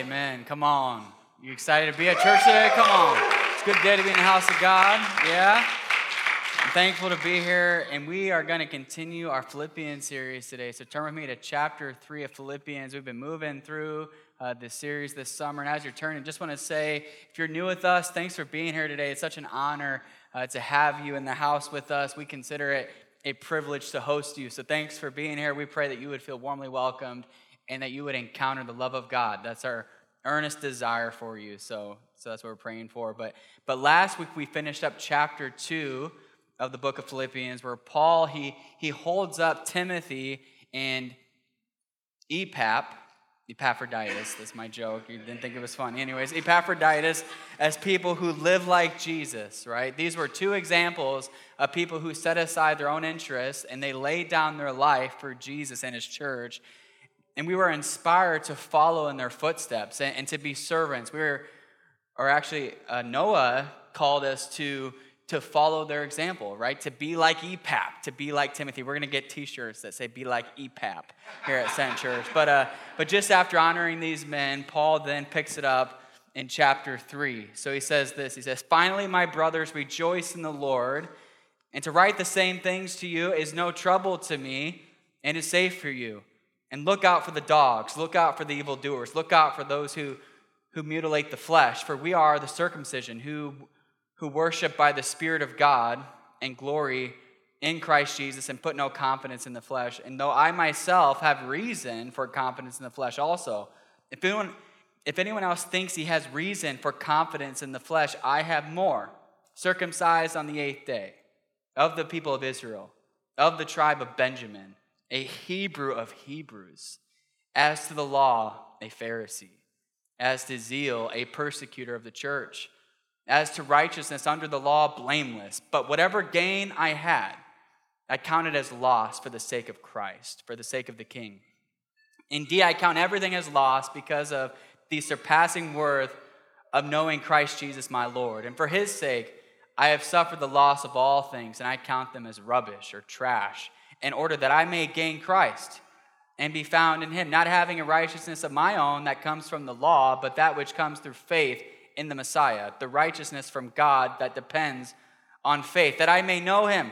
Amen. Come on. You excited to be at church today? Come on. It's a good day to be in the house of God. Yeah? I'm thankful to be here, and we are going to continue our Philippians series today. So turn with me to chapter 3 of Philippians. We've been moving through uh, this series this summer, and as you're turning, just want to say if you're new with us, thanks for being here today. It's such an honor uh, to have you in the house with us. We consider it a privilege to host you. So thanks for being here. We pray that you would feel warmly welcomed and that you would encounter the love of God. That's our earnest desire for you. So, so that's what we're praying for. But, but last week we finished up chapter two of the book of Philippians, where Paul he he holds up Timothy and Epap, Epaphroditus. That's my joke. You didn't think it was funny. Anyways, Epaphroditus as people who live like Jesus, right? These were two examples of people who set aside their own interests and they laid down their life for Jesus and his church. And we were inspired to follow in their footsteps and, and to be servants. We were, or actually, uh, Noah called us to to follow their example, right? To be like EPAP, to be like Timothy. We're going to get T-shirts that say "Be like EPAP" here at Sent Church. But uh, but just after honoring these men, Paul then picks it up in chapter three. So he says this. He says, "Finally, my brothers, rejoice in the Lord, and to write the same things to you is no trouble to me, and is safe for you. And look out for the dogs. Look out for the evildoers. Look out for those who who mutilate the flesh. For we are the circumcision who." who worship by the Spirit of God and glory in Christ Jesus and put no confidence in the flesh. And though I myself have reason for confidence in the flesh also, if anyone, if anyone else thinks he has reason for confidence in the flesh, I have more. Circumcised on the eighth day, of the people of Israel, of the tribe of Benjamin, a Hebrew of Hebrews, as to the law, a Pharisee, as to zeal, a persecutor of the church as to righteousness under the law, blameless. But whatever gain I had, I counted as loss for the sake of Christ, for the sake of the King. Indeed, I count everything as loss because of the surpassing worth of knowing Christ Jesus my Lord. And for his sake, I have suffered the loss of all things, and I count them as rubbish or trash, in order that I may gain Christ and be found in him, not having a righteousness of my own that comes from the law, but that which comes through faith in the Messiah, the righteousness from God that depends on faith, that I may know him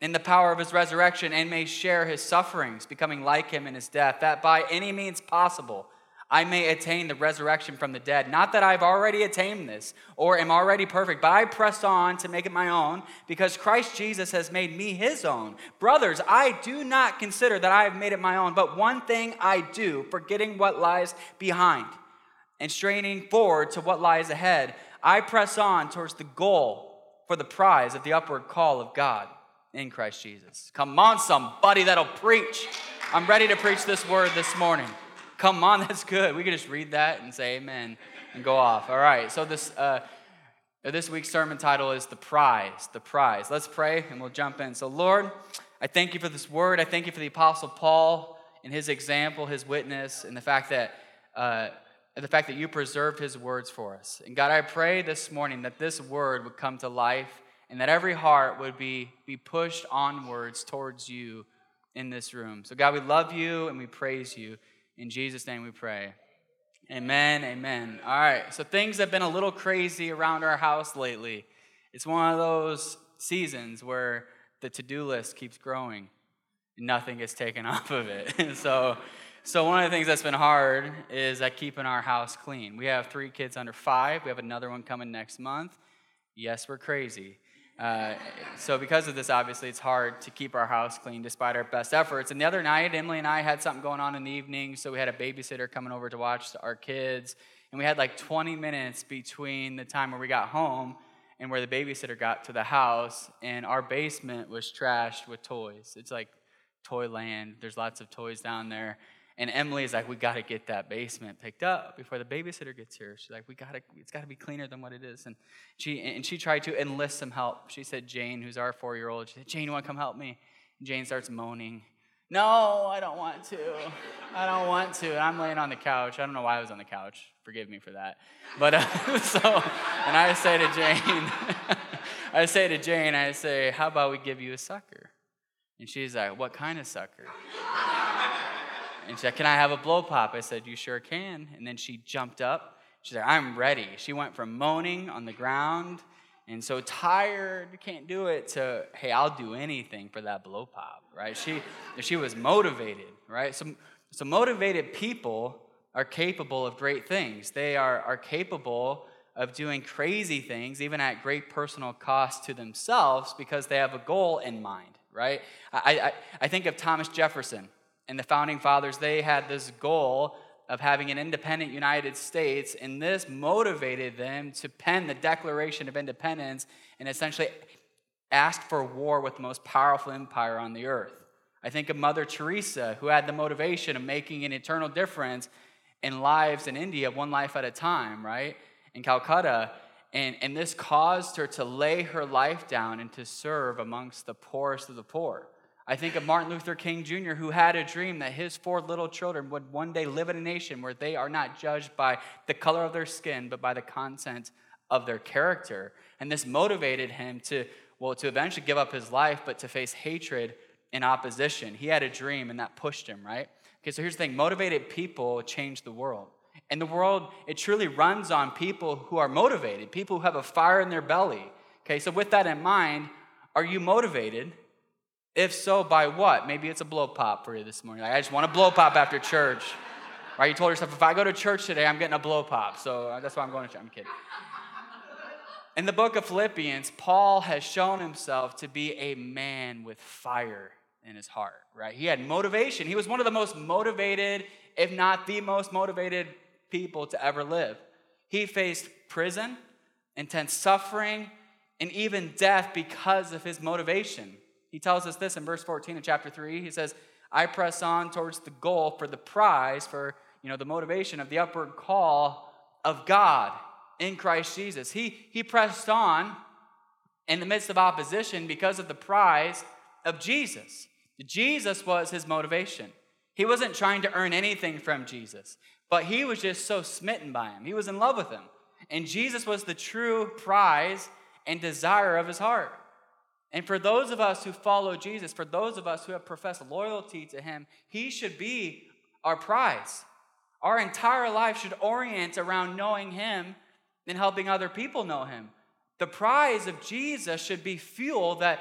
in the power of his resurrection and may share his sufferings, becoming like him in his death, that by any means possible I may attain the resurrection from the dead. Not that I've already attained this or am already perfect, but I press on to make it my own because Christ Jesus has made me his own. Brothers, I do not consider that I have made it my own, but one thing I do, forgetting what lies behind and straining forward to what lies ahead, I press on towards the goal for the prize of the upward call of God in Christ Jesus. Come on, somebody that'll preach. I'm ready to preach this word this morning. Come on, that's good. We can just read that and say amen and go off. All right, so this, uh, this week's sermon title is The Prize. The Prize. Let's pray and we'll jump in. So, Lord, I thank you for this word. I thank you for the Apostle Paul and his example, his witness, and the fact that. Uh, the fact that you preserved his words for us. And God, I pray this morning that this word would come to life and that every heart would be, be pushed onwards towards you in this room. So, God, we love you and we praise you. In Jesus' name we pray. Amen, amen. All right, so things have been a little crazy around our house lately. It's one of those seasons where the to do list keeps growing and nothing gets taken off of it. so, so, one of the things that's been hard is at keeping our house clean. We have three kids under five. We have another one coming next month. Yes, we're crazy. Uh, so, because of this, obviously, it's hard to keep our house clean despite our best efforts. And the other night, Emily and I had something going on in the evening, so we had a babysitter coming over to watch our kids. And we had like 20 minutes between the time where we got home and where the babysitter got to the house, and our basement was trashed with toys. It's like toy land, there's lots of toys down there. And Emily's like, we got to get that basement picked up before the babysitter gets here. She's like, we got to, it's got to be cleaner than what it is. And she, and she tried to enlist some help. She said, Jane, who's our four year old, she said, Jane, you want to come help me? And Jane starts moaning. No, I don't want to. I don't want to. And I'm laying on the couch. I don't know why I was on the couch. Forgive me for that. But uh, so, and I say to Jane, I say to Jane, I say, how about we give you a sucker? And she's like, what kind of sucker? And she said, Can I have a blow pop? I said, You sure can. And then she jumped up. She said, I'm ready. She went from moaning on the ground and so tired, can't do it, to, hey, I'll do anything for that blow pop, right? She, she was motivated, right? So, so motivated people are capable of great things. They are, are capable of doing crazy things, even at great personal cost to themselves, because they have a goal in mind, right? I, I, I think of Thomas Jefferson and the founding fathers. They had this goal of having an independent United States, and this motivated them to pen the Declaration of Independence and essentially ask for war with the most powerful empire on the earth. I think of Mother Teresa, who had the motivation of making an eternal difference in lives in India, one life at a time, right? In Calcutta. And, and this caused her to lay her life down and to serve amongst the poorest of the poor. I think of Martin Luther King Jr., who had a dream that his four little children would one day live in a nation where they are not judged by the color of their skin, but by the content of their character. And this motivated him to, well, to eventually give up his life, but to face hatred and opposition. He had a dream, and that pushed him, right? Okay, so here's the thing motivated people change the world. And the world, it truly runs on people who are motivated, people who have a fire in their belly. Okay, so with that in mind, are you motivated? If so, by what? Maybe it's a blow pop for you this morning. Like, I just want a blow pop after church. Right? You told yourself, if I go to church today, I'm getting a blow pop. So uh, that's why I'm going to church. I'm kidding. In the book of Philippians, Paul has shown himself to be a man with fire in his heart, right? He had motivation. He was one of the most motivated, if not the most motivated people to ever live. He faced prison, intense suffering, and even death because of his motivation. He tells us this in verse 14 of chapter 3. He says, I press on towards the goal for the prize, for you know, the motivation of the upward call of God in Christ Jesus. He, he pressed on in the midst of opposition because of the prize of Jesus. Jesus was his motivation. He wasn't trying to earn anything from Jesus, but he was just so smitten by him. He was in love with him. And Jesus was the true prize and desire of his heart. And for those of us who follow Jesus, for those of us who have professed loyalty to him, he should be our prize. Our entire life should orient around knowing him and helping other people know him. The prize of Jesus should be fuel that,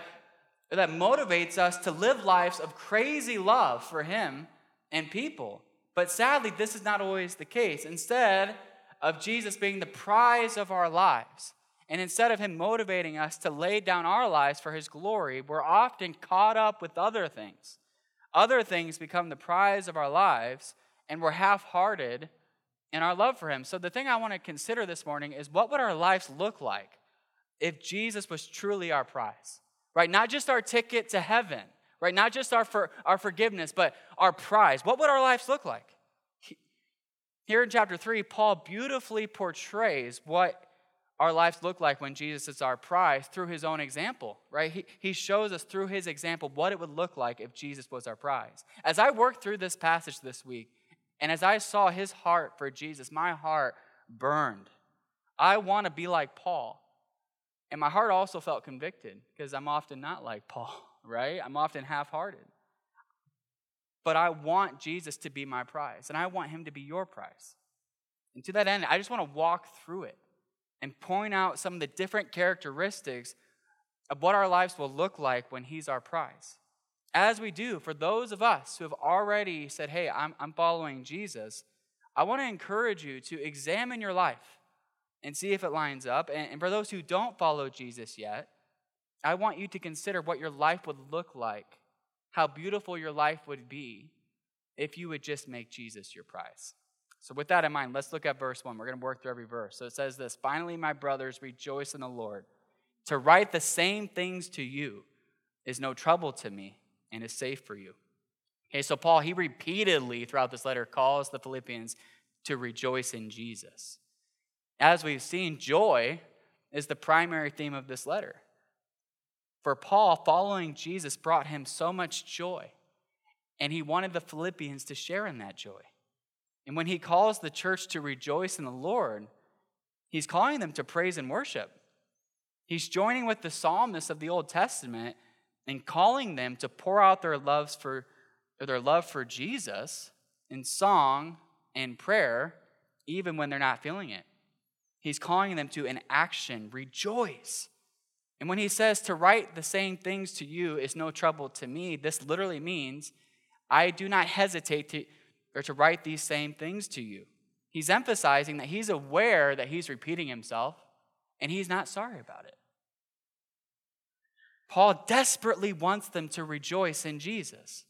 that motivates us to live lives of crazy love for him and people. But sadly, this is not always the case. Instead of Jesus being the prize of our lives, and instead of Him motivating us to lay down our lives for His glory, we're often caught up with other things. Other things become the prize of our lives, and we're half hearted in our love for Him. So, the thing I want to consider this morning is what would our lives look like if Jesus was truly our prize? Right? Not just our ticket to heaven, right? Not just our, for, our forgiveness, but our prize. What would our lives look like? Here in chapter 3, Paul beautifully portrays what our lives look like when Jesus is our prize through his own example, right? He, he shows us through his example what it would look like if Jesus was our prize. As I worked through this passage this week, and as I saw his heart for Jesus, my heart burned. I want to be like Paul. And my heart also felt convicted because I'm often not like Paul, right? I'm often half hearted. But I want Jesus to be my prize, and I want him to be your prize. And to that end, I just want to walk through it and point out some of the different characteristics of what our lives will look like when He's our prize. As we do, for those of us who have already said, Hey, I'm, I'm following Jesus, I want to encourage you to examine your life and see if it lines up. And, and for those who don't follow Jesus yet, I want you to consider what your life would look like, how beautiful your life would be if you would just make Jesus your prize. So, with that in mind, let's look at verse 1. We're going to work through every verse. So, it says this Finally, my brothers, rejoice in the Lord. To write the same things to you is no trouble to me and is safe for you. Okay, so Paul, he repeatedly throughout this letter calls the Philippians to rejoice in Jesus. As we've seen, joy is the primary theme of this letter. For Paul, following Jesus brought him so much joy, and he wanted the Philippians to share in that joy. And when he calls the church to rejoice in the Lord, he's calling them to praise and worship. He's joining with the psalmists of the Old Testament and calling them to pour out their loves for their love for Jesus in song and prayer, even when they're not feeling it. He's calling them to an action, rejoice. And when he says to write the same things to you is no trouble to me, this literally means I do not hesitate to, or to write these same things to you. He's emphasizing that he's aware that he's repeating himself and he's not sorry about it. Paul desperately wants them to rejoice in Jesus.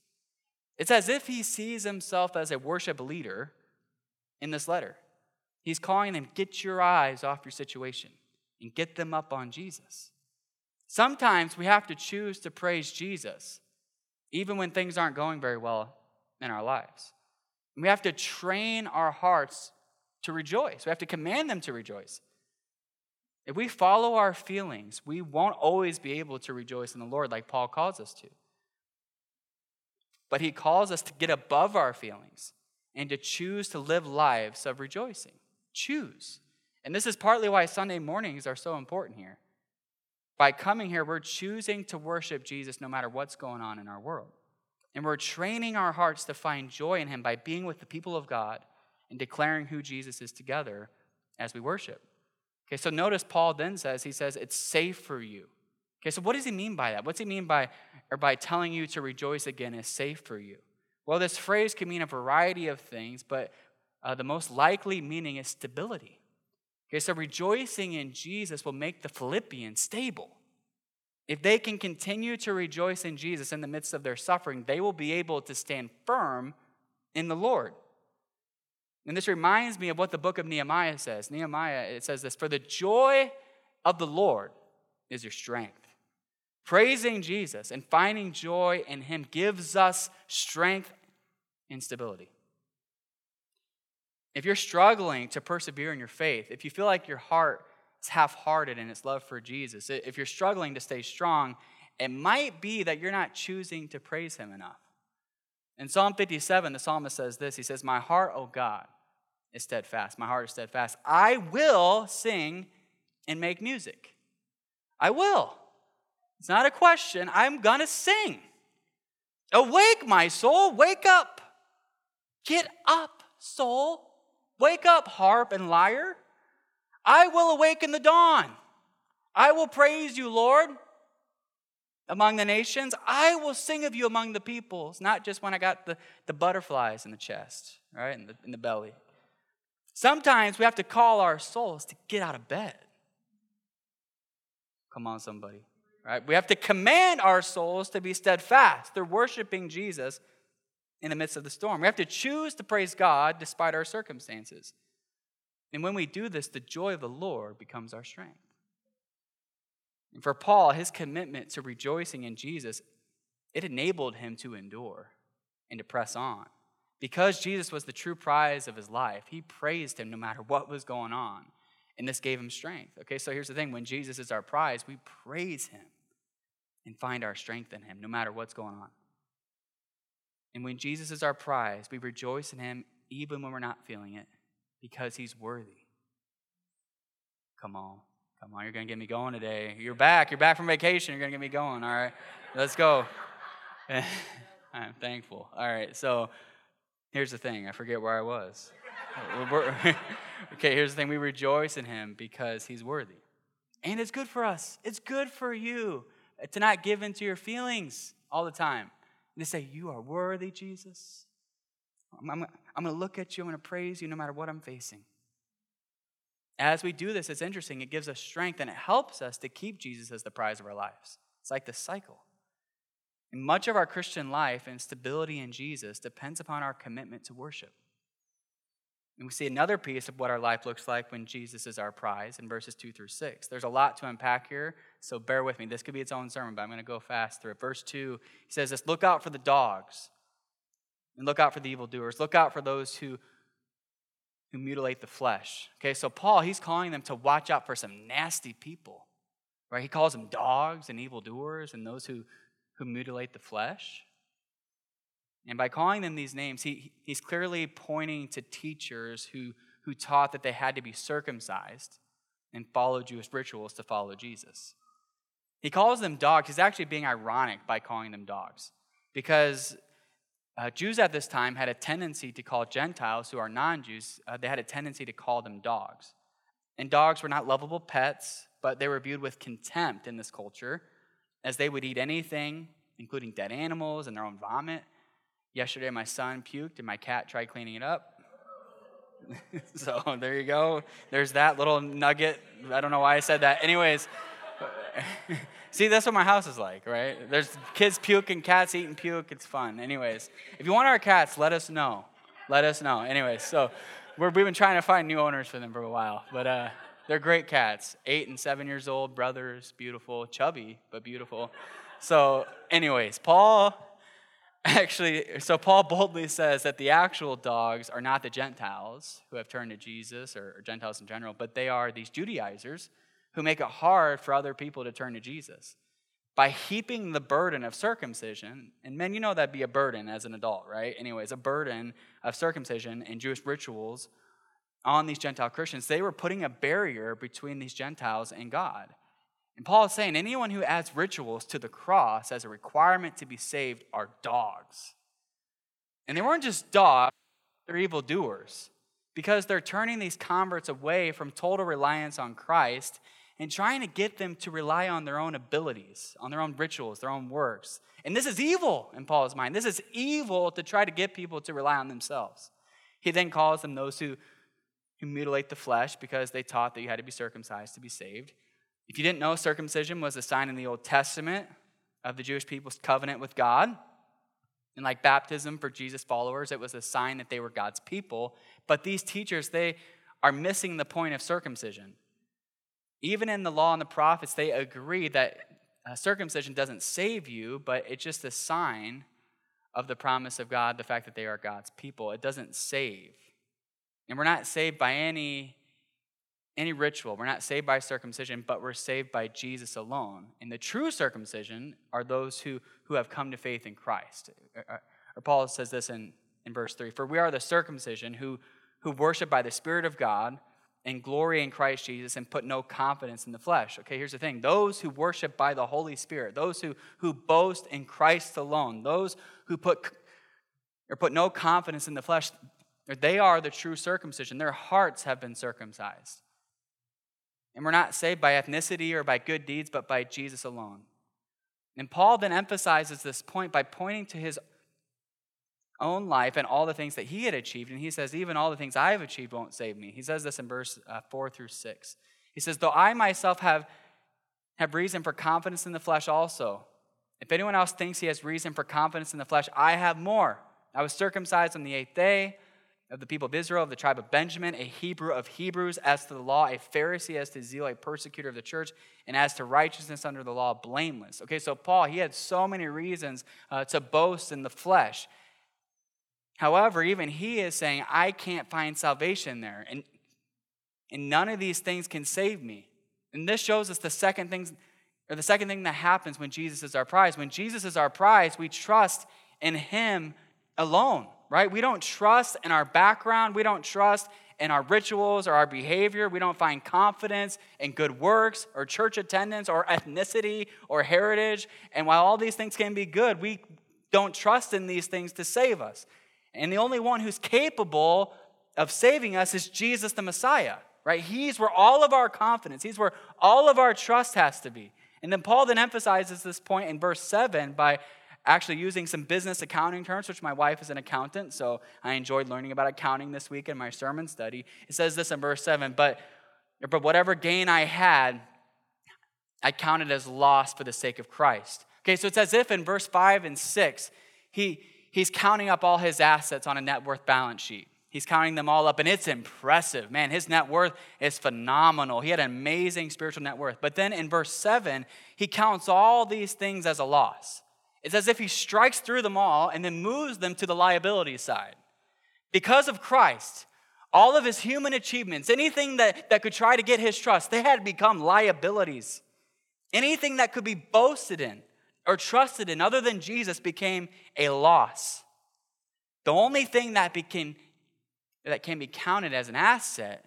It's as if he sees himself as a worship leader in this letter. He's calling them, get your eyes off your situation and get them up on Jesus. Sometimes we have to choose to praise Jesus, even when things aren't going very well in our lives. We have to train our hearts to rejoice. We have to command them to rejoice. If we follow our feelings, we won't always be able to rejoice in the Lord like Paul calls us to. But he calls us to get above our feelings and to choose to live lives of rejoicing. Choose. And this is partly why Sunday mornings are so important here. By coming here, we're choosing to worship Jesus no matter what's going on in our world. And we're training our hearts to find joy in Him by being with the people of God and declaring who Jesus is together as we worship. Okay, so notice Paul then says, he says, it's safe for you. Okay, so what does he mean by that? What's he mean by, or by telling you to rejoice again is safe for you? Well, this phrase can mean a variety of things, but uh, the most likely meaning is stability. Okay, so rejoicing in Jesus will make the Philippians stable. If they can continue to rejoice in Jesus in the midst of their suffering, they will be able to stand firm in the Lord. And this reminds me of what the book of Nehemiah says. Nehemiah, it says this For the joy of the Lord is your strength. Praising Jesus and finding joy in Him gives us strength and stability. If you're struggling to persevere in your faith, if you feel like your heart half hearted in its love for Jesus, if you're struggling to stay strong, it might be that you're not choosing to praise Him enough. In Psalm 57, the psalmist says this He says, My heart, O God, is steadfast. My heart is steadfast. I will sing and make music. I will. It's not a question. I'm going to sing. Awake, my soul. Wake up. Get up, soul. Wake up, harp and lyre. I will awaken the dawn. I will praise you, Lord, among the nations. I will sing of you among the peoples, not just when I got the, the butterflies in the chest, right, in the, in the belly. Sometimes we have to call our souls to get out of bed. Come on, somebody. Right? We have to command our souls to be steadfast. They're worshiping Jesus in the midst of the storm. We have to choose to praise God despite our circumstances. And when we do this, the joy of the Lord becomes our strength. And for Paul, his commitment to rejoicing in Jesus, it enabled him to endure and to press on. Because Jesus was the true prize of his life, he praised him no matter what was going on. And this gave him strength. Okay, so here's the thing when Jesus is our prize, we praise him and find our strength in him no matter what's going on. And when Jesus is our prize, we rejoice in him even when we're not feeling it because he's worthy. Come on. Come on, you're going to get me going today. You're back. You're back from vacation. You're going to get me going. All right. Let's go. I'm thankful. All right. So here's the thing I forget where I was. okay, here's the thing we rejoice in him because he's worthy. And it's good for us, it's good for you to not give into your feelings all the time. And to say, You are worthy, Jesus. I'm, I'm, I'm going to look at you, I'm going to praise you no matter what I'm facing. As we do this, it's interesting. It gives us strength and it helps us to keep Jesus as the prize of our lives. It's like this cycle. And much of our Christian life and stability in Jesus depends upon our commitment to worship. And we see another piece of what our life looks like when Jesus is our prize in verses 2 through 6. There's a lot to unpack here, so bear with me. This could be its own sermon, but I'm going to go fast through it. Verse 2, he says this Look out for the dogs, and look out for the evildoers. Look out for those who, who mutilate the flesh. Okay, so Paul, he's calling them to watch out for some nasty people, right? He calls them dogs and evildoers and those who, who mutilate the flesh. And by calling them these names, he, he's clearly pointing to teachers who, who taught that they had to be circumcised and follow Jewish rituals to follow Jesus. He calls them dogs. He's actually being ironic by calling them dogs because uh, Jews at this time had a tendency to call Gentiles who are non Jews, uh, they had a tendency to call them dogs. And dogs were not lovable pets, but they were viewed with contempt in this culture as they would eat anything, including dead animals and their own vomit. Yesterday, my son puked and my cat tried cleaning it up. so there you go. There's that little nugget. I don't know why I said that. Anyways, see, that's what my house is like, right? There's kids puking, cats eating puke. It's fun. Anyways, if you want our cats, let us know. Let us know. Anyways, so we have been trying to find new owners for them for a while, but uh, they're great cats. Eight and seven years old, brothers, beautiful, chubby, but beautiful. So, anyways, Paul actually, so Paul boldly says that the actual dogs are not the Gentiles who have turned to Jesus or, or Gentiles in general, but they are these Judaizers who make it hard for other people to turn to Jesus by heaping the burden of circumcision. And men, you know that'd be a burden as an adult, right? Anyways, a burden of circumcision and Jewish rituals on these Gentile Christians. They were putting a barrier between these Gentiles and God. And Paul is saying anyone who adds rituals to the cross as a requirement to be saved are dogs. And they weren't just dogs, they're evil doers because they're turning these converts away from total reliance on Christ and trying to get them to rely on their own abilities, on their own rituals, their own works. And this is evil in Paul's mind. This is evil to try to get people to rely on themselves. He then calls them those who, who mutilate the flesh because they taught that you had to be circumcised to be saved. If you didn't know, circumcision was a sign in the Old Testament of the Jewish people's covenant with God. And like baptism for Jesus followers, it was a sign that they were God's people. But these teachers, they are missing the point of circumcision. Even in the law and the prophets, they agree that uh, circumcision doesn't save you, but it's just a sign of the promise of God, the fact that they are God's people. It doesn't save. And we're not saved by any any ritual. We're not saved by circumcision, but we're saved by Jesus alone. And the true circumcision are those who, who have come to faith in Christ. Or uh, uh, Paul says this in, in verse 3 For we are the circumcision who, who worship by the Spirit of God and glory in Christ Jesus and put no confidence in the flesh. Okay, here's the thing those who worship by the Holy Spirit, those who, who boast in Christ alone, those who put or put no confidence in the flesh, they are the true circumcision. Their hearts have been circumcised. And we're not saved by ethnicity or by good deeds, but by Jesus alone. And Paul then emphasizes this point by pointing to his own life and all the things that he had achieved. And he says, Even all the things I have achieved won't save me. He says this in verse uh, 4 through 6. He says, Though I myself have, have reason for confidence in the flesh also, if anyone else thinks he has reason for confidence in the flesh, I have more. I was circumcised on the eighth day of the people of Israel, of the tribe of Benjamin, a Hebrew of Hebrews, as to the law, a Pharisee, as to zeal, a persecutor of the church, and as to righteousness under the law, blameless. Okay, so Paul, he had so many reasons uh, to boast in the flesh. However, even he is saying, I can't find salvation there, and, and none of these things can save me. And this shows us the second thing, or the second thing that happens when Jesus is our prize. When Jesus is our prize, we trust in him alone right? We don't trust in our background, we don't trust in our rituals or our behavior. We don't find confidence in good works or church attendance or ethnicity or heritage. And while all these things can be good, we don't trust in these things to save us. And the only one who's capable of saving us is Jesus the Messiah, right? He's where all of our confidence, he's where all of our trust has to be. And then Paul then emphasizes this point in verse 7 by actually using some business accounting terms, which my wife is an accountant, so I enjoyed learning about accounting this week in my sermon study. It says this in verse 7 But, but whatever gain I had, I counted as loss for the sake of Christ. Okay, so it's as if in verse 5 and 6, he, he's counting up all his assets on a net worth balance sheet. He's counting them all up, and it's impressive. Man, his net worth is phenomenal. He had an amazing spiritual net worth. But then in verse 7, he counts all these things as a loss. It's as if he strikes through them all and then moves them to the liability side. Because of Christ, all of his human achievements, anything that, that could try to get his trust, they had become liabilities. Anything that could be boasted in or trusted in other than Jesus became a loss. The only thing that, became, that can be counted as an asset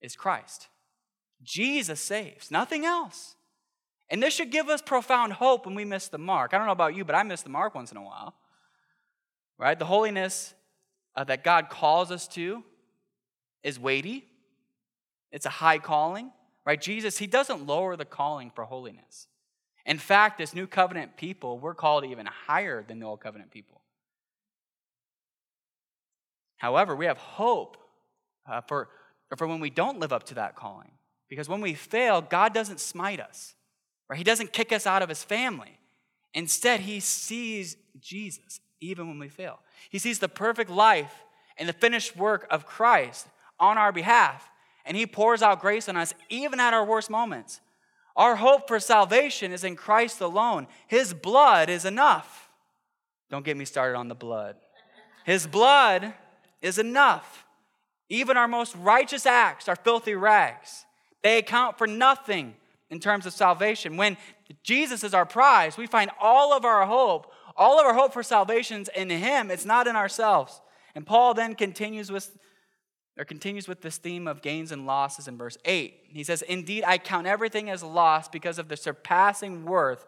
is Christ. Jesus saves, nothing else. And this should give us profound hope when we miss the mark. I don't know about you, but I miss the mark once in a while. right? The holiness uh, that God calls us to is weighty, it's a high calling, right? Jesus, he doesn't lower the calling for holiness. In fact, as new covenant people, we're called even higher than the old covenant people. However, we have hope uh, for, for when we don't live up to that calling. Because when we fail, God doesn't smite us, right? He doesn't kick us out of his family. Instead, he sees Jesus even when we fail. He sees the perfect life and the finished work of Christ on our behalf, and he pours out grace on us even at our worst moments. Our hope for salvation is in Christ alone. His blood is enough. Don't get me started on the blood. His blood is enough. Even our most righteous acts are filthy rags. They account for nothing in terms of salvation. When Jesus is our prize, we find all of our hope, all of our hope for salvation is in Him. It's not in ourselves. And Paul then continues with or continues with this theme of gains and losses in verse 8. He says, Indeed, I count everything as loss because of the surpassing worth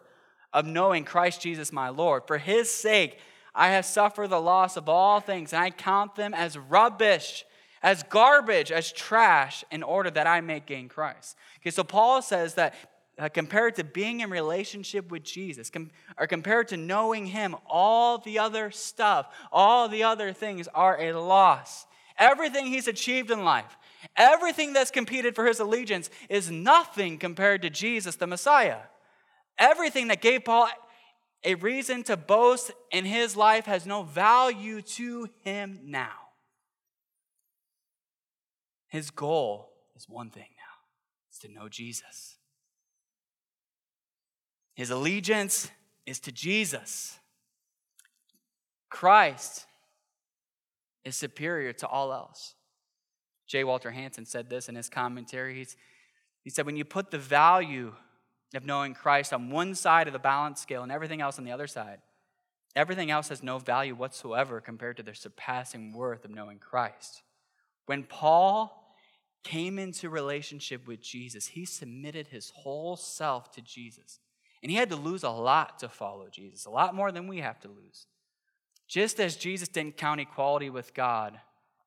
of knowing Christ Jesus my Lord. For his sake, I have suffered the loss of all things, and I count them as rubbish, as garbage, as trash, in order that I may gain Christ. Okay, so Paul says that uh, compared to being in relationship with Jesus, com- or compared to knowing Him, all the other stuff, all the other things are a loss everything he's achieved in life, everything that's competed for his allegiance is nothing compared to Jesus, the Messiah. Everything that gave Paul a reason to boast in his life has no value to him now. His goal is one thing now it's to know Jesus. His allegiance is to Jesus. Christ is superior to all else. J. Walter Hansen said this in his commentary. He's, he said, When you put the value of knowing Christ on one side of the balance scale and everything else on the other side, everything else has no value whatsoever compared to the surpassing worth of knowing Christ. When Paul came into relationship with Jesus, he submitted his whole self to Jesus. And he had to lose a lot to follow Jesus, a lot more than we have to lose. Just as Jesus didn't count equality with God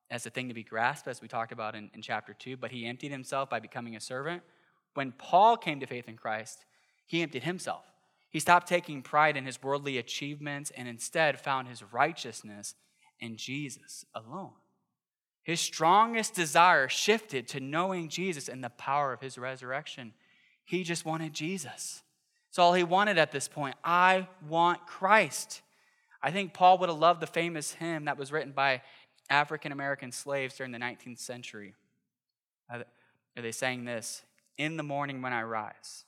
as a thing to be grasped, as we talked about in, in chapter 2, but he emptied himself by becoming a servant, when Paul came to faith in Christ, he emptied himself. He stopped taking pride in his worldly achievements and instead found his righteousness in Jesus alone. His strongest desire shifted to knowing Jesus and the power of his resurrection. He just wanted Jesus. It's all he wanted at this point. I want Christ. I think Paul would have loved the famous hymn that was written by African American slaves during the 19th century. Uh, are they saying this In the morning when I rise.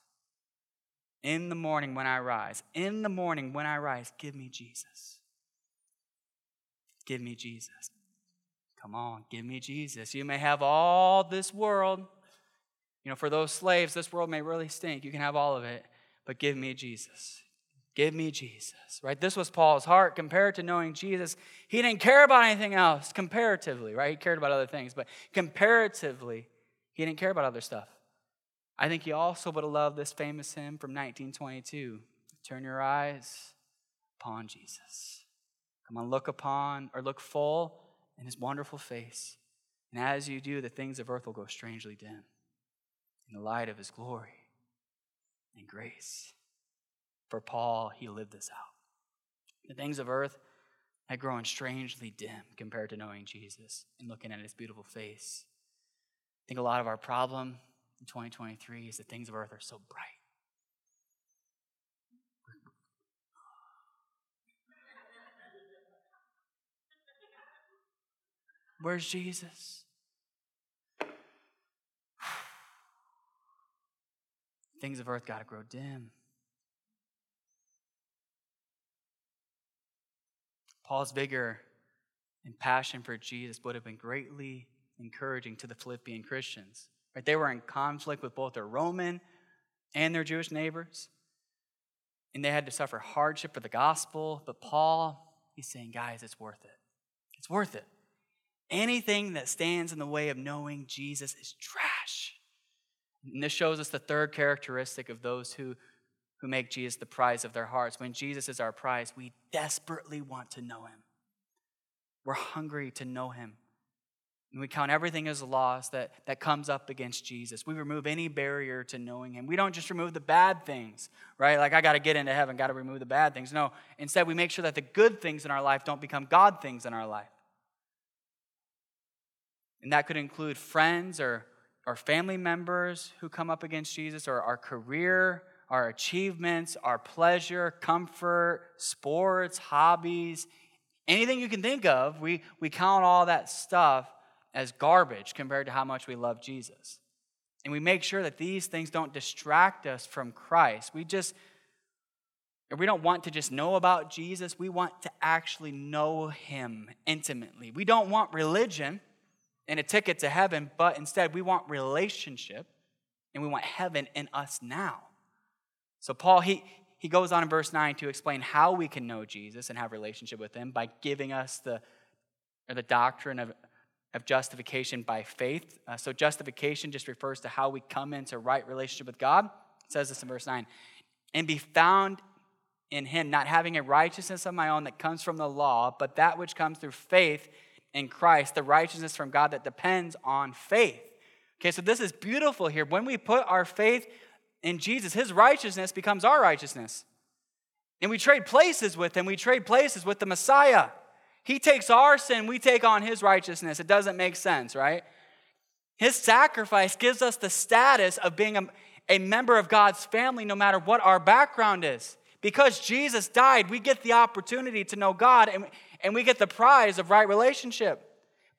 In the morning when I rise. In the morning when I rise, give me Jesus. Give me Jesus. Come on, give me Jesus. You may have all this world. You know, for those slaves, this world may really stink. You can have all of it, but give me Jesus. Give me Jesus, right? This was Paul's heart compared to knowing Jesus. He didn't care about anything else comparatively, right? He cared about other things, but comparatively, he didn't care about other stuff. I think he also would have loved this famous hymn from 1922 Turn your eyes upon Jesus. Come on, look upon or look full in his wonderful face. And as you do, the things of earth will go strangely dim in the light of his glory and grace. For Paul, he lived this out. The things of earth had grown strangely dim compared to knowing Jesus and looking at his beautiful face. I think a lot of our problem in 2023 is that things of earth are so bright. Where's Jesus? Things of earth got to grow dim. Paul's vigor and passion for Jesus would have been greatly encouraging to the Philippian Christians. Right? They were in conflict with both their Roman and their Jewish neighbors. And they had to suffer hardship for the gospel. But Paul, he's saying, guys, it's worth it. It's worth it. Anything that stands in the way of knowing Jesus is trash. And this shows us the third characteristic of those who who make Jesus the prize of their hearts. When Jesus is our prize, we desperately want to know him. We're hungry to know him. And we count everything as a loss that, that comes up against Jesus. We remove any barrier to knowing him. We don't just remove the bad things, right? Like, I got to get into heaven, got to remove the bad things. No, instead, we make sure that the good things in our life don't become God things in our life. And that could include friends or, or family members who come up against Jesus, or our career, our achievements, our pleasure, comfort, sports, hobbies, anything you can think of. We, we count all that stuff as garbage compared to how much we love Jesus. And we make sure that these things don't distract us from Christ. We just, we don't want to just know about Jesus, we want to actually know him intimately. We don't want religion and a ticket to heaven, but instead we want relationship and we want heaven in us now. So Paul, he, he goes on in verse 9 to explain how we can know Jesus and have relationship with him by giving us the, or the doctrine of, of justification by faith. Uh, so justification just refers to how we come into right relationship with God. It says this in verse 9. And be found in him, not having a righteousness of my own that comes from the law, but that which comes through faith in Christ, the righteousness from God that depends on faith. Okay, so this is beautiful here. When we put our faith in Jesus, his righteousness becomes our righteousness. And we trade places with him, we trade places with the Messiah. He takes our sin, we take on his righteousness. It doesn't make sense, right? His sacrifice gives us the status of being a, a member of God's family no matter what our background is. Because Jesus died, we get the opportunity to know God and, and we get the prize of right relationship.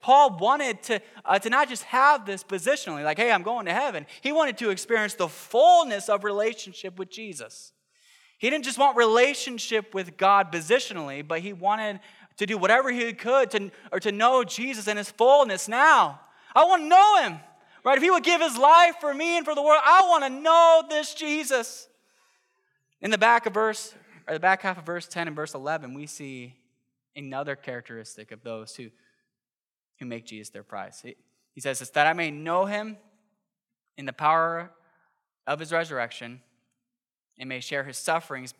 Paul wanted to, uh, to not just have this positionally, like, hey, I'm going to heaven. He wanted to experience the fullness of relationship with Jesus. He didn't just want relationship with God positionally, but he wanted to do whatever he could to, or to know Jesus in his fullness now. I want to know him, right? If he would give his life for me and for the world, I want to know this Jesus. In the back of verse, or the back half of verse 10 and verse 11, we see another characteristic of those who, who make Jesus their prize. He, says it's that I may know him in the power of his resurrection and may share his sufferings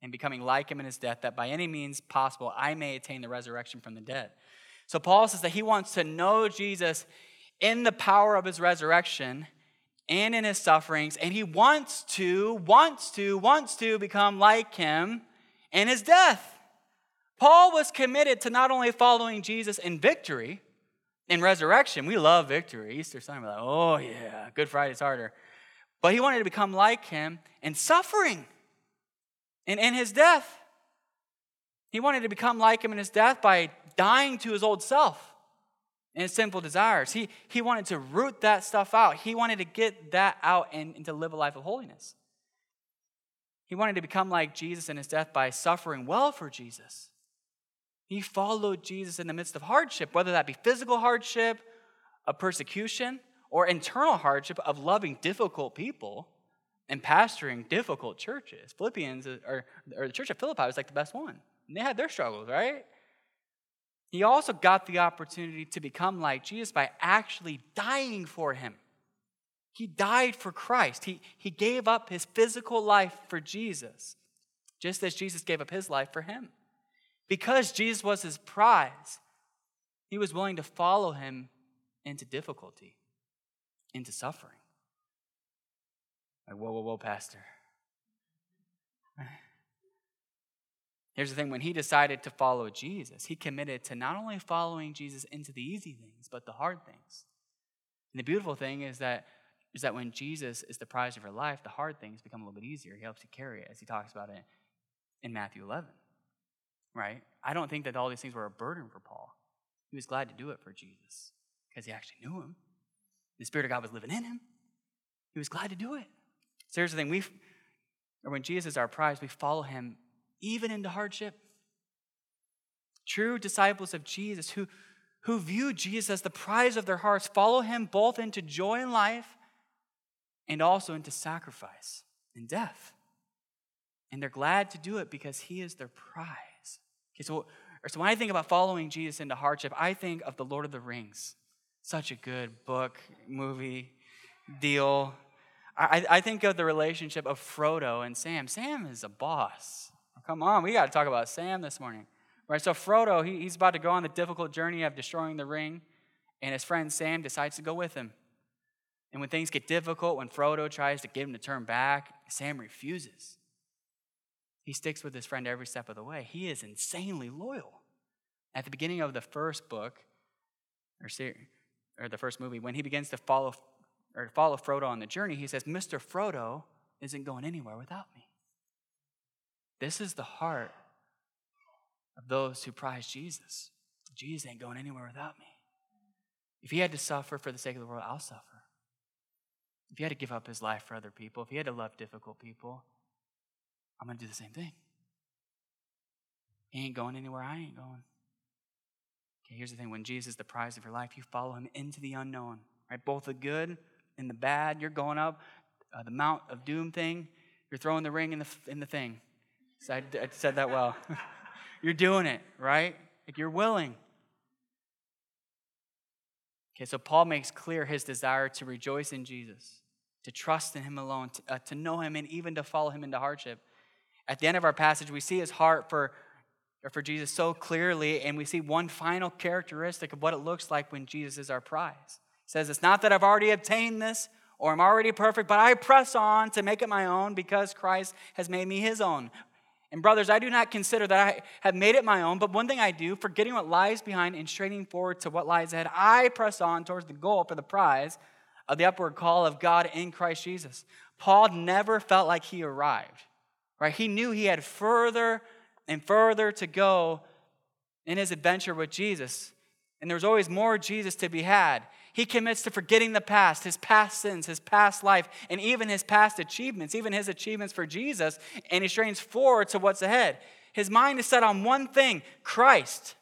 and becoming like him in his death, that by any means possible I may attain the resurrection from the dead. So Paul says that he wants to know Jesus in the power of his resurrection and in his sufferings, and he wants to, wants to, wants to become like him in his death. Paul was committed to not only following Jesus in victory, in resurrection. We love victory. Easter Sunday, we're like, oh yeah, Good Friday's harder. But he wanted to become like him in suffering and in his death. He wanted to become like him in his death by dying to his old self and his sinful desires. He, he wanted to root that stuff out. He wanted to get that out and, and to live a life of holiness. He wanted to become like Jesus in his death by suffering well for Jesus. He followed Jesus in the midst of hardship, whether that be physical hardship, of persecution, or internal hardship of loving difficult people and pastoring difficult churches. Philippians, or, or the church of Philippi was like the best one. And they had their struggles, right? He also got the opportunity to become like Jesus by actually dying for him. He died for Christ. He, he gave up his physical life for Jesus, just as Jesus gave up his life for him. Because Jesus was his prize, he was willing to follow him into difficulty, into suffering. Like, whoa, whoa, whoa, Pastor. Here's the thing when he decided to follow Jesus, he committed to not only following Jesus into the easy things, but the hard things. And the beautiful thing is that is that when Jesus is the prize of your life, the hard things become a little bit easier. He helps you carry it, as he talks about it in Matthew 11 right? I don't think that all these things were a burden for Paul. He was glad to do it for Jesus because he actually knew him. The Spirit of God was living in him. He was glad to do it. So here's the thing we, or when Jesus is our prize, we follow him even into hardship. True disciples of Jesus who, who view Jesus as the prize of their hearts follow him both into joy in life and also into sacrifice and death. And they're glad to do it because he is their prize. Okay, so, so when I think about following Jesus into hardship, I think of the Lord of the Rings. Such a good book, movie, deal. I, I think of the relationship of Frodo and Sam. Sam is a boss. Oh, come on, we got to talk about Sam this morning. Right? So Frodo, he, he's about to go on the difficult journey of destroying the ring, and his friend Sam decides to go with him. And when things get difficult, when Frodo tries to get him to turn back, Sam refuses. He sticks with his friend every step of the way. He is insanely loyal. At the beginning of the first book, or, or the first movie, when he begins to follow or to follow Frodo on the journey, he says, Mr. Frodo isn't going anywhere without me. This is the heart of those who prize Jesus. Jesus ain't going anywhere without me. If he had to suffer for the sake of the world, I'll suffer. If he had to give up his life for other people, if he had to love difficult people, I'm going to do the same thing. He ain't going anywhere, I ain't going. Okay, here's the thing when Jesus is the prize of your life, you follow him into the unknown, right? Both the good and the bad. You're going up uh, the Mount of Doom thing, you're throwing the ring in the, in the thing. So I, I said that well. you're doing it, right? Like you're willing. Okay, so Paul makes clear his desire to rejoice in Jesus, to trust in him alone, to, uh, to know him, and even to follow him into hardship. At the end of our passage, we see his heart for, for Jesus so clearly, and we see one final characteristic of what it looks like when Jesus is our prize. He says, It's not that I've already obtained this or I'm already perfect, but I press on to make it my own because Christ has made me his own. And brothers, I do not consider that I have made it my own, but one thing I do, forgetting what lies behind and straining forward to what lies ahead, I press on towards the goal for the prize of the upward call of God in Christ Jesus. Paul never felt like he arrived, right? He knew he had further and further to go in his adventure with Jesus. And there was always more Jesus to be had. He commits to forgetting the past, his past sins, his past life, and even his past achievements, even his achievements for Jesus, and he strains forward to what's ahead. His mind is set on one thing Christ.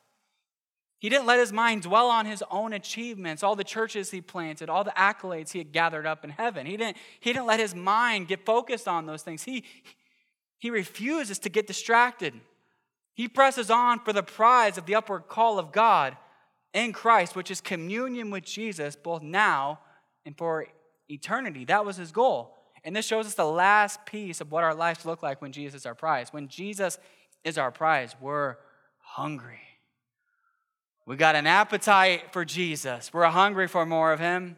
He didn't let his mind dwell on his own achievements, all the churches he planted, all the accolades he had gathered up in heaven. He didn't, he didn't let his mind get focused on those things. He, he refuses to get distracted. He presses on for the prize of the upward call of God in Christ, which is communion with Jesus, both now and for eternity. That was his goal. And this shows us the last piece of what our lives look like when Jesus is our prize. When Jesus is our prize, we're hungry. We got an appetite for Jesus. We're hungry for more of him.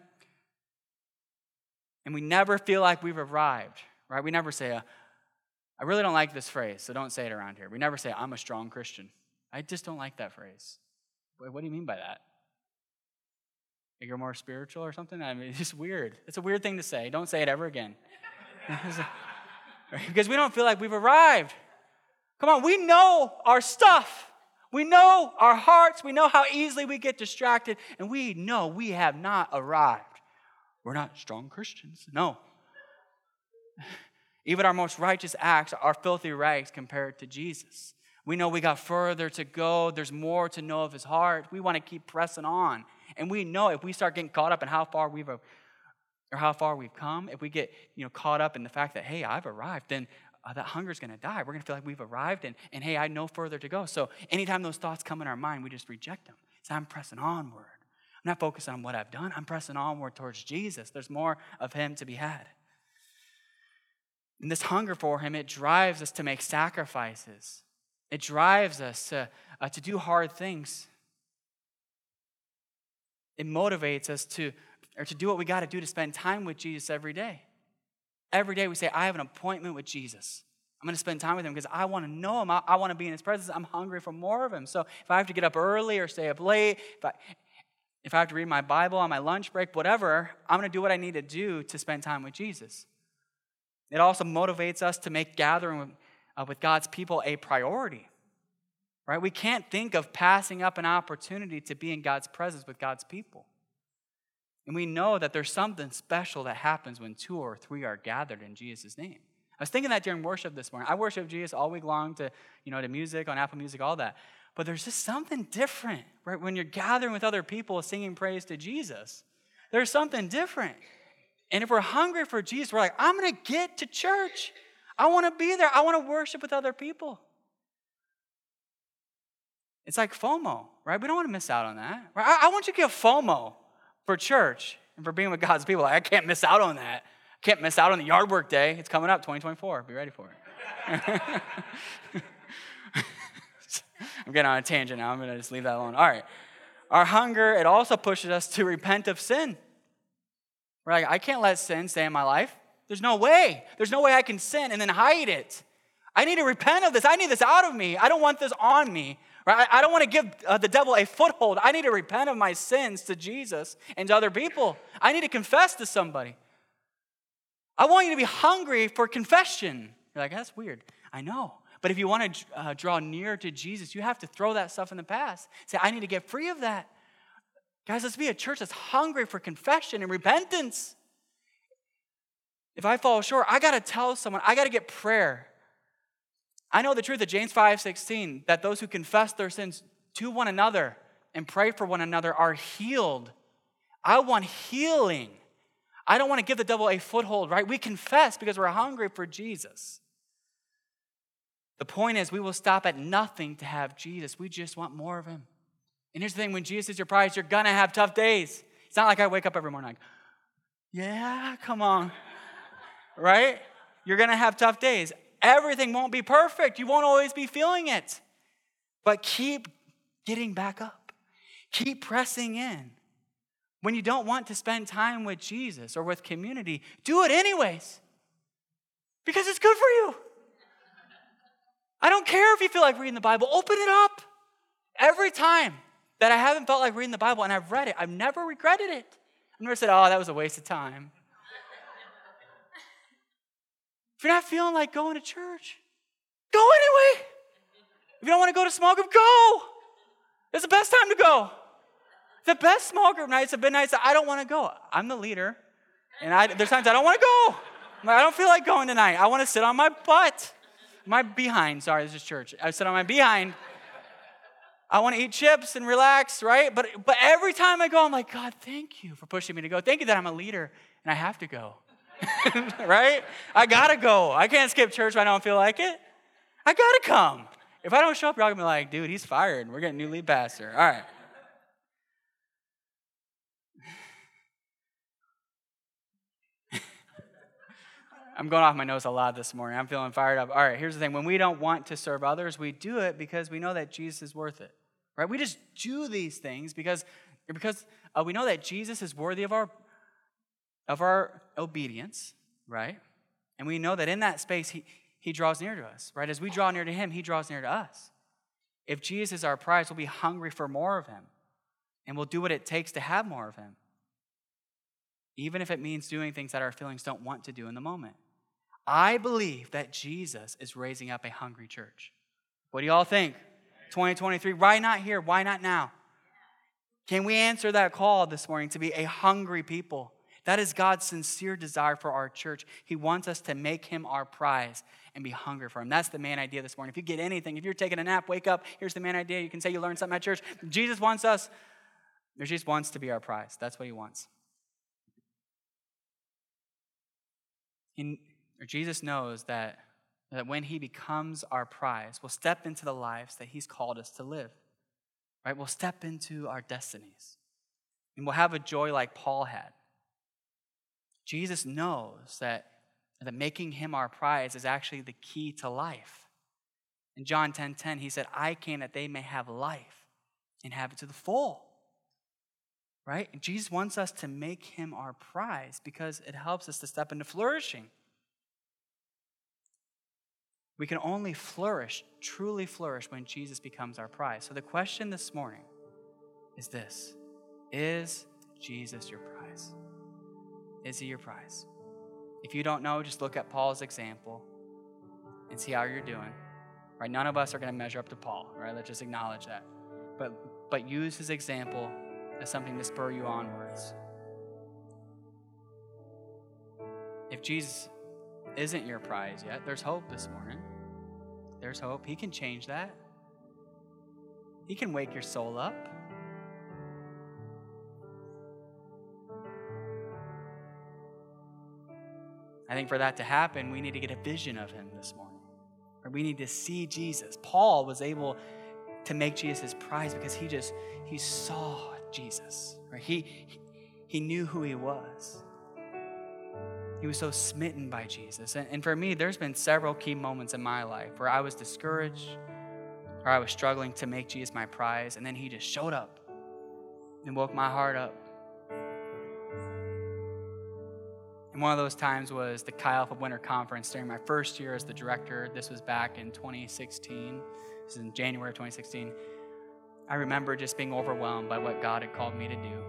And we never feel like we've arrived, right? We never say, uh, I really don't like this phrase, so don't say it around here. We never say, I'm a strong Christian. I just don't like that phrase. Wait, what do you mean by that? You're more spiritual or something? I mean, it's weird. It's a weird thing to say. Don't say it ever again. because we don't feel like we've arrived. Come on, we know our stuff. We know our hearts. We know how easily we get distracted. And we know we have not arrived. We're not strong Christians. No. Even our most righteous acts are filthy rags compared to Jesus. We know we got further to go. There's more to know of his heart. We want to keep pressing on. And we know if we start getting caught up in how far we've or how far we've come, if we get you know caught up in the fact that hey, I've arrived, then uh, that hunger's going to die. We're going to feel like we've arrived, and and hey, I know further to go. So anytime those thoughts come in our mind, we just reject them. So I'm pressing onward. I'm not focused on what I've done. I'm pressing onward towards Jesus. There's more of Him to be had. And this hunger for Him, it drives us to make sacrifices. It drives us to, uh, to do hard things. It motivates us to, or to do what we got to do to spend time with Jesus every day. Every day we say, I have an appointment with Jesus. I'm going to spend time with him because I want to know him. I, I, want to be in his presence. I'm hungry for more of him. So if I have to get up early or stay up late, if I, if I have to read my Bible on my lunch break, whatever, I'm going to do what I need to do to spend time with Jesus. It also motivates us to make gathering uh, with God's people a priority. Right? We can't think of passing up an opportunity to be in God's presence with God's people. And we know that there's something special that happens when two or three are gathered in Jesus' name. I was thinking that during worship this morning. I worship Jesus all week long to, you know, to music, on Apple Music, all that. But there's just something different, right? When you're gathering with other people singing praise to Jesus, there's something different. And if we're hungry for Jesus, we're like, I'm going to get to church. I want to be there. I want to worship with other people. It's like FOMO, right? We don't want to miss out on that. Right? I, I want you to get FOMO for church and for being with God's people. Like, I can't miss out on that. I can't miss out on the yard work day. It's coming up, 2024. Be ready for it. I'm getting on a tangent now. I'm going to just leave that alone. All right. Our hunger, it also pushes us to repent of sin. We're like, I can't let sin stay in my life. There's no way. There's no way I can sin and then hide it. I need to repent of this. I need this out of me. I don't want this on me. Right? I don't want to give uh, the devil a foothold. I need to repent of my sins to Jesus and to other people. I need to confess to somebody. I want you to be hungry for confession. You're like, that's weird. I know. But if you want to uh, draw near to Jesus, you have to throw that stuff in the past. Say, I need to get free of that. Guys, let's be a church that's hungry for confession and repentance. If I fall short, I got to tell someone, I got to get prayer. I know the truth of James 5 16, that those who confess their sins to one another and pray for one another are healed. I want healing. I don't want to give the devil a foothold, right? We confess because we're hungry for Jesus. The point is, we will stop at nothing to have Jesus. We just want more of him. And here's the thing when Jesus is your prize, you're going to have tough days. It's not like I wake up every morning like, yeah, come on. right? You're going to have tough days. Everything won't be perfect. You won't always be feeling it. But keep getting back up, keep pressing in. When you don't want to spend time with Jesus or with community, do it anyways because it's good for you. I don't care if you feel like reading the Bible, open it up. Every time that I haven't felt like reading the Bible and I've read it, I've never regretted it. I've never said, oh, that was a waste of time. if you're not feeling like going to church, go anyway. If you don't want to go to small group, go. It's the best time to go. The best small group nights have been nights that I don't want to go. I'm the leader, and I, there's times I don't want to go. I don't feel like going tonight. I want to sit on my butt my behind. Sorry, this is church. I sit on my behind. I want to eat chips and relax, right? But but every time I go, I'm like, God, thank you for pushing me to go. Thank you that I'm a leader and I have to go. right? I gotta go. I can't skip church if I don't feel like it. I gotta come. If I don't show up, you're all gonna be like, dude, he's fired. We're getting a new lead pastor. All right. I'm going off my nose a lot this morning. I'm feeling fired up. All right, here's the thing. When we don't want to serve others, we do it because we know that Jesus is worth it. Right? We just do these things because, because uh, we know that Jesus is worthy of our, of our obedience, right? And we know that in that space, he, he draws near to us, right? As we draw near to him, he draws near to us. If Jesus is our prize, we'll be hungry for more of him. And we'll do what it takes to have more of him. Even if it means doing things that our feelings don't want to do in the moment. I believe that Jesus is raising up a hungry church. What do y'all think? 2023, why not here? Why not now? Can we answer that call this morning to be a hungry people? That is God's sincere desire for our church. He wants us to make him our prize and be hungry for him. That's the main idea this morning. If you get anything, if you're taking a nap, wake up, here's the main idea. You can say you learned something at church. Jesus wants us, Jesus wants to be our prize. That's what he wants. Jesus knows that, that when he becomes our prize, we'll step into the lives that he's called us to live. Right? We'll step into our destinies. And we'll have a joy like Paul had. Jesus knows that, that making him our prize is actually the key to life. In John 10:10, 10, 10, he said, I came that they may have life and have it to the full. Right? And Jesus wants us to make him our prize because it helps us to step into flourishing. We can only flourish, truly flourish, when Jesus becomes our prize. So the question this morning is this Is Jesus your prize? Is he your prize? If you don't know, just look at Paul's example and see how you're doing. Right? None of us are going to measure up to Paul, right? Let's just acknowledge that. But but use his example as something to spur you onwards. If Jesus isn't your prize yet, there's hope this morning. There's hope. He can change that. He can wake your soul up. I think for that to happen, we need to get a vision of him this morning. Or we need to see Jesus. Paul was able to make Jesus his prize because he just he saw Jesus. Right? He he knew who he was. He was so smitten by Jesus. And, for me, there's been several key moments in my life where I was discouraged, or I was struggling to make Jesus my prize, and then He just showed up and woke my heart up. And one of those times was the Chi Alpha Winter Conference during my first year as the director. This was back in 2016. This is in January of 2016. I remember just being overwhelmed by what God had called me to do.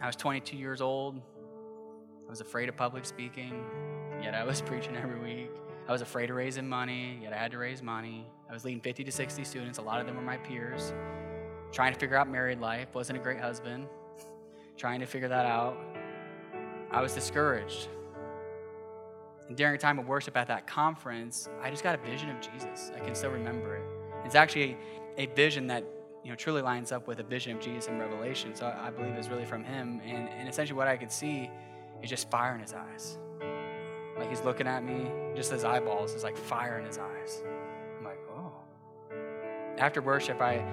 I was 22 years old. I was afraid of public speaking, yet I was preaching every week. I was afraid of raising money, yet I had to raise money. I was leading 50 to 60 students. A lot of them were my peers. Trying to figure out married life, wasn't a great husband. Trying to figure that out. I was discouraged. And during a time of worship at that conference, I just got a vision of Jesus. I can still remember it. It's actually a vision that you know truly lines up with a vision of Jesus in Revelation. So I believe it's really from him. And, and essentially what I could see is just fire in his eyes. Like he's looking at me, just his eyeballs is like fire in his eyes. I'm like, oh. After worship, I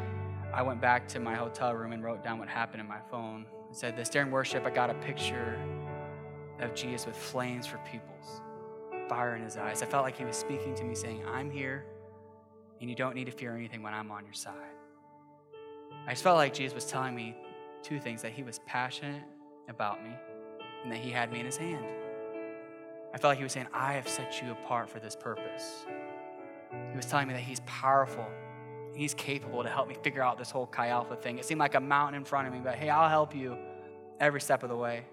I went back to my hotel room and wrote down what happened in my phone. I said, this during worship, I got a picture of Jesus with flames for pupils, fire in his eyes. I felt like he was speaking to me, saying, I'm here, and you don't need to fear anything when I'm on your side. I just felt like Jesus was telling me two things that he was passionate about me and that he had me in his hand. I felt like he was saying, I have set you apart for this purpose. He was telling me that he's powerful. He's capable to help me figure out this whole Chi Alpha thing. It seemed like a mountain in front of me, but hey, I'll help you every step of the way.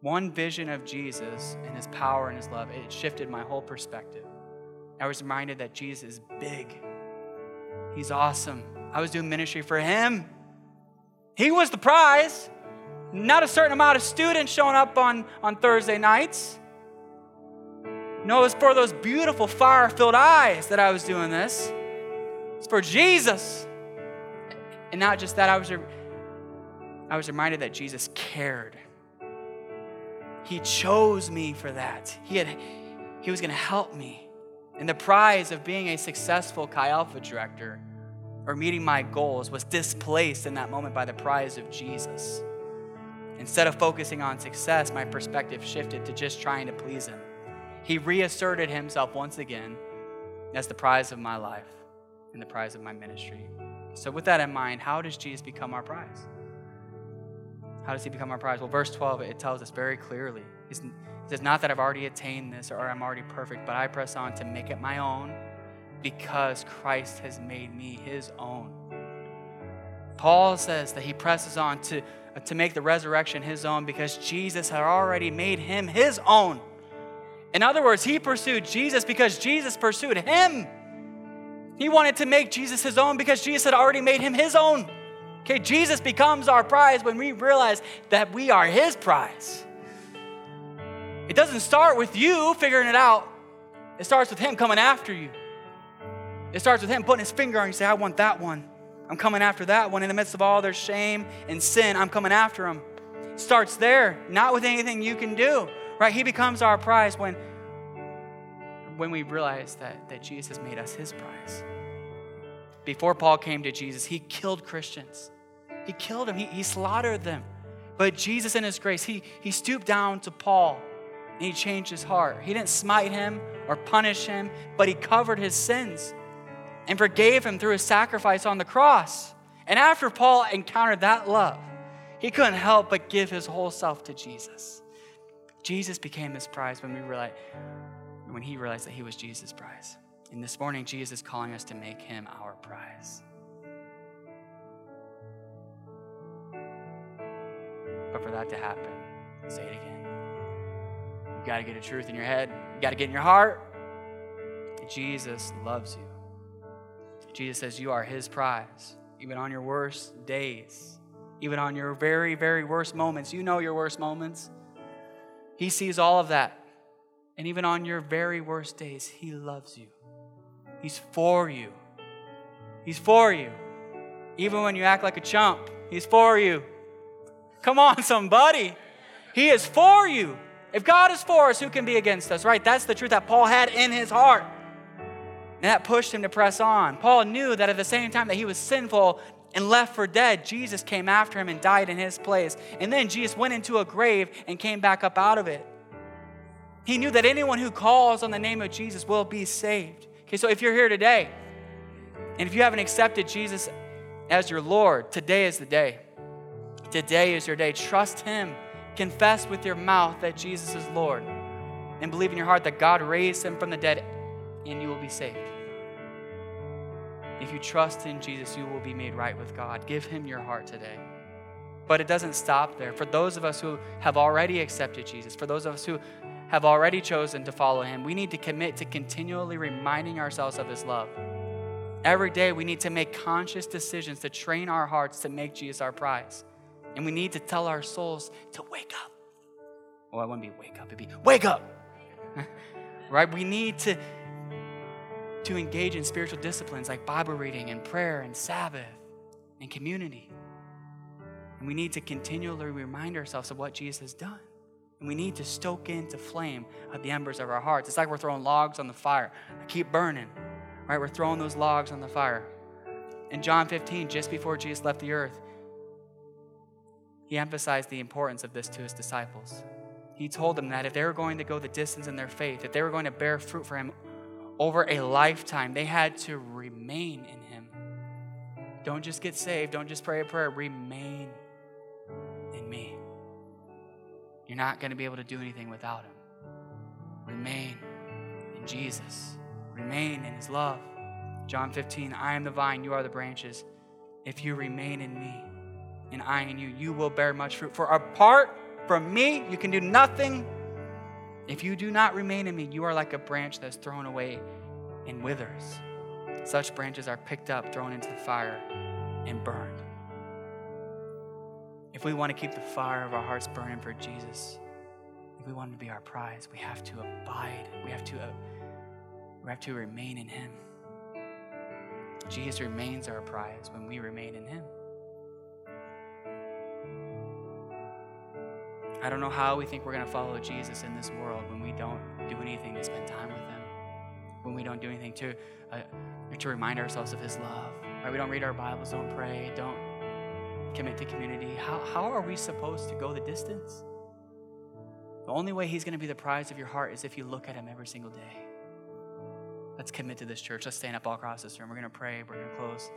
One vision of Jesus and his power and his love, it shifted my whole perspective. I was reminded that Jesus is big. He's awesome. I was doing ministry for him. He was the prize, not a certain amount of students showing up on, on Thursday nights. No, it was for those beautiful fire filled eyes that I was doing this. It's for Jesus. And not just that, I was, I was reminded that Jesus cared. He chose me for that. He, had, he was going to help me. And the prize of being a successful Chi Alpha director or meeting my goals was displaced in that moment by the prize of Jesus. Instead of focusing on success, my perspective shifted to just trying to please Him. He reasserted Himself once again as the prize of my life and the prize of my ministry. So, with that in mind, how does Jesus become our prize? How does he become our prize? Well, verse 12, it tells us very clearly. It says, Not that I've already attained this or I'm already perfect, but I press on to make it my own because Christ has made me his own. Paul says that he presses on to, uh, to make the resurrection his own because Jesus had already made him his own. In other words, he pursued Jesus because Jesus pursued him. He wanted to make Jesus his own because Jesus had already made him his own. Okay, Jesus becomes our prize when we realize that we are his prize. It doesn't start with you figuring it out, it starts with him coming after you. It starts with him putting his finger on you, and say, I want that one. I'm coming after that one. In the midst of all their shame and sin, I'm coming after. It starts there, not with anything you can do. Right? He becomes our prize when, when we realize that, that Jesus made us his prize. Before Paul came to Jesus, he killed Christians. He killed them, he, he slaughtered them. But Jesus, in his grace, he, he stooped down to Paul and he changed his heart. He didn't smite him or punish him, but he covered his sins and forgave him through his sacrifice on the cross. And after Paul encountered that love, he couldn't help but give his whole self to Jesus. Jesus became his prize when we realized, when he realized that he was Jesus' prize. And this morning, Jesus is calling us to make him our prize. But for that to happen, say it again. You got to get a truth in your head, you got to get in your heart. Jesus loves you. Jesus says you are his prize, even on your worst days, even on your very, very worst moments. You know your worst moments. He sees all of that. And even on your very worst days, he loves you. He's for you. He's for you. Even when you act like a chump, he's for you. Come on, somebody. He is for you. If God is for us, who can be against us, right? That's the truth that Paul had in his heart. And that pushed him to press on. Paul knew that at the same time that he was sinful and left for dead, Jesus came after him and died in his place. And then Jesus went into a grave and came back up out of it. He knew that anyone who calls on the name of Jesus will be saved. Okay, so if you're here today And if you haven't accepted Jesus as your Lord, today is the day. Today is your day. Trust Him. Confess with your mouth that Jesus is Lord. And believe in your heart that God raised Him from the dead, and you will be saved. If you trust in Jesus, you will be made right with God. Give Him your heart today. But it doesn't stop there. For those of us who have already accepted Jesus, for those of us who have already chosen to follow Him, we need to commit to continually reminding ourselves of His love. Every day, we need to make conscious decisions to train our hearts to make Jesus our prize. And we need to tell our souls to wake up. Oh, I wouldn't be wake up, it'd be wake up. right? We need to, to engage in spiritual disciplines like Bible reading and prayer and Sabbath and community. And we need to continually remind ourselves of what Jesus has done. And we need to stoke into flame at the embers of our hearts. It's like we're throwing logs on the fire. To keep burning. Right? We're throwing those logs on the fire. In John 15, just before Jesus left the earth, he emphasized the importance of this to his disciples. He told them that if they were going to go the distance in their faith, if they were going to bear fruit for him over a lifetime, they had to remain in him. Don't just get saved, don't just pray a prayer, remain in me. You're not going to be able to do anything without him. Remain in Jesus, remain in his love. John 15, I am the vine, you are the branches. If you remain in me, and I in you, you will bear much fruit. For apart from me, you can do nothing. If you do not remain in me, you are like a branch that's thrown away and withers. Such branches are picked up, thrown into the fire, and burned. If we want to keep the fire of our hearts burning for Jesus, if we want him to be our prize, we have to abide. We have to, uh, we have to remain in him. Jesus remains our prize when we remain in him. I don't know how we think we're going to follow Jesus in this world when we don't do anything to spend time with Him, when we don't do anything to, uh, to remind ourselves of His love. Right? We don't read our Bibles, don't pray, don't commit to community. How, how are we supposed to go the distance? The only way He's going to be the prize of your heart is if you look at Him every single day. Let's commit to this church. Let's stand up all across this room. We're going to pray. We're going to close.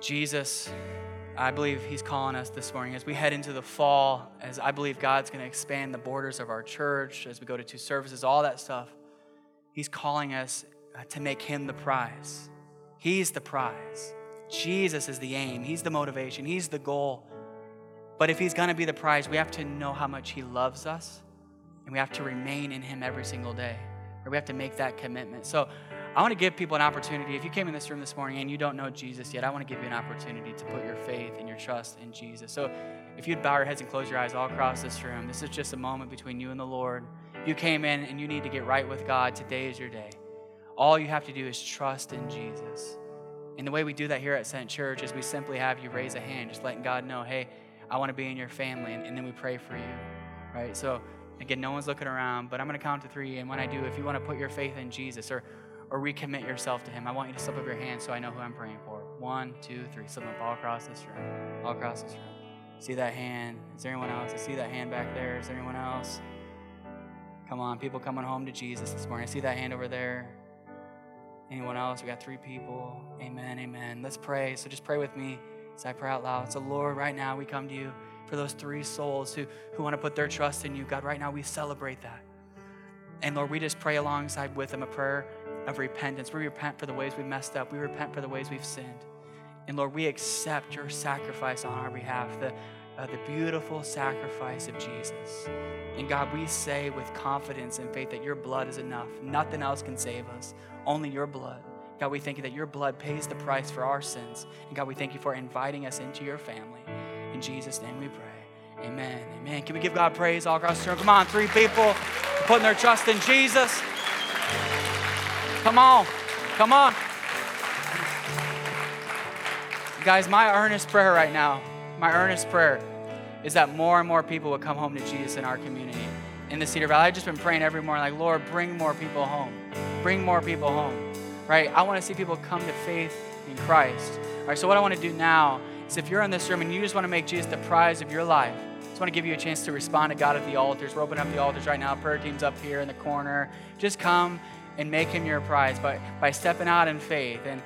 Jesus. I believe He's calling us this morning as we head into the fall, as I believe God's going to expand the borders of our church, as we go to two services, all that stuff. He's calling us uh, to make Him the prize. He's the prize. Jesus is the aim, He's the motivation, He's the goal. But if He's going to be the prize, we have to know how much He loves us, and we have to remain in Him every single day, or we have to make that commitment. So I want to give people an opportunity. If you came in this room this morning and you don't know Jesus yet, I want to give you an opportunity to put your faith and your trust in Jesus. So if you'd bow your heads and close your eyes all across this room, this is just a moment between you and the Lord. You came in and you need to get right with God. Today is your day. All you have to do is trust in Jesus. And the way we do that here at Sent Church is we simply have you raise a hand, just letting God know, hey, I want to be in your family. And, and then we pray for you, right? So again, no one's looking around, but I'm going to count to three. And when I do, if you want to put your faith in Jesus or or recommit yourself to Him, I want you to slip up your hand so I know who I'm praying for. One, two, three. Slip up all across this room. All across this room. See that hand? Is there anyone else? I see that hand back there. Is there anyone else? Come on, people coming home to Jesus this morning. I see that hand over there. Anyone else? We got three people. Amen, amen. Let's pray. So just pray with me as I pray out loud. So, Lord, right now we come to you for those three souls who, who want to put their trust in you. God, right now we celebrate that. And Lord, we just pray alongside with them a prayer of repentance. We repent for the ways we've messed up. We repent for the ways we've sinned. And Lord, we accept your sacrifice on our behalf, the, uh, the beautiful sacrifice of Jesus. And God, we say with confidence and faith that your blood is enough. Nothing else can save us, only your blood. God, we thank you that your blood pays the price for our sins. And God, we thank you for inviting us into your family. In Jesus' name we pray. Amen. Amen. Can we give God praise all across the room? Come on, three people putting their trust in Jesus. Come on. Come on. Guys, my earnest prayer right now, my earnest prayer is that more and more people would come home to Jesus in our community in the Cedar Valley. I've just been praying every morning, like, Lord, bring more people home. Bring more people home. Right? I want to see people come to faith in Christ. All right, so what I want to do now is if you're in this room and you just want to make Jesus the prize of your life, I just want to give you a chance to respond to God at the altars. We're opening up the altars right now. Prayer team's up here in the corner. Just come and make him your prize by, by stepping out in faith and,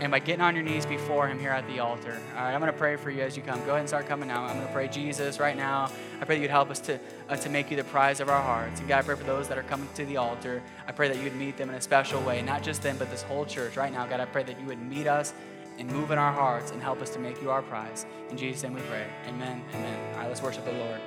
and by getting on your knees before him here at the altar. All right, I'm going to pray for you as you come. Go ahead and start coming now. I'm going to pray, Jesus, right now. I pray that you'd help us to, uh, to make you the prize of our hearts. And God, I pray for those that are coming to the altar. I pray that you'd meet them in a special way, not just them, but this whole church right now. God, I pray that you would meet us and move in our hearts and help us to make you our prize. In Jesus' name we pray. Amen. Amen. All right, let's worship the Lord.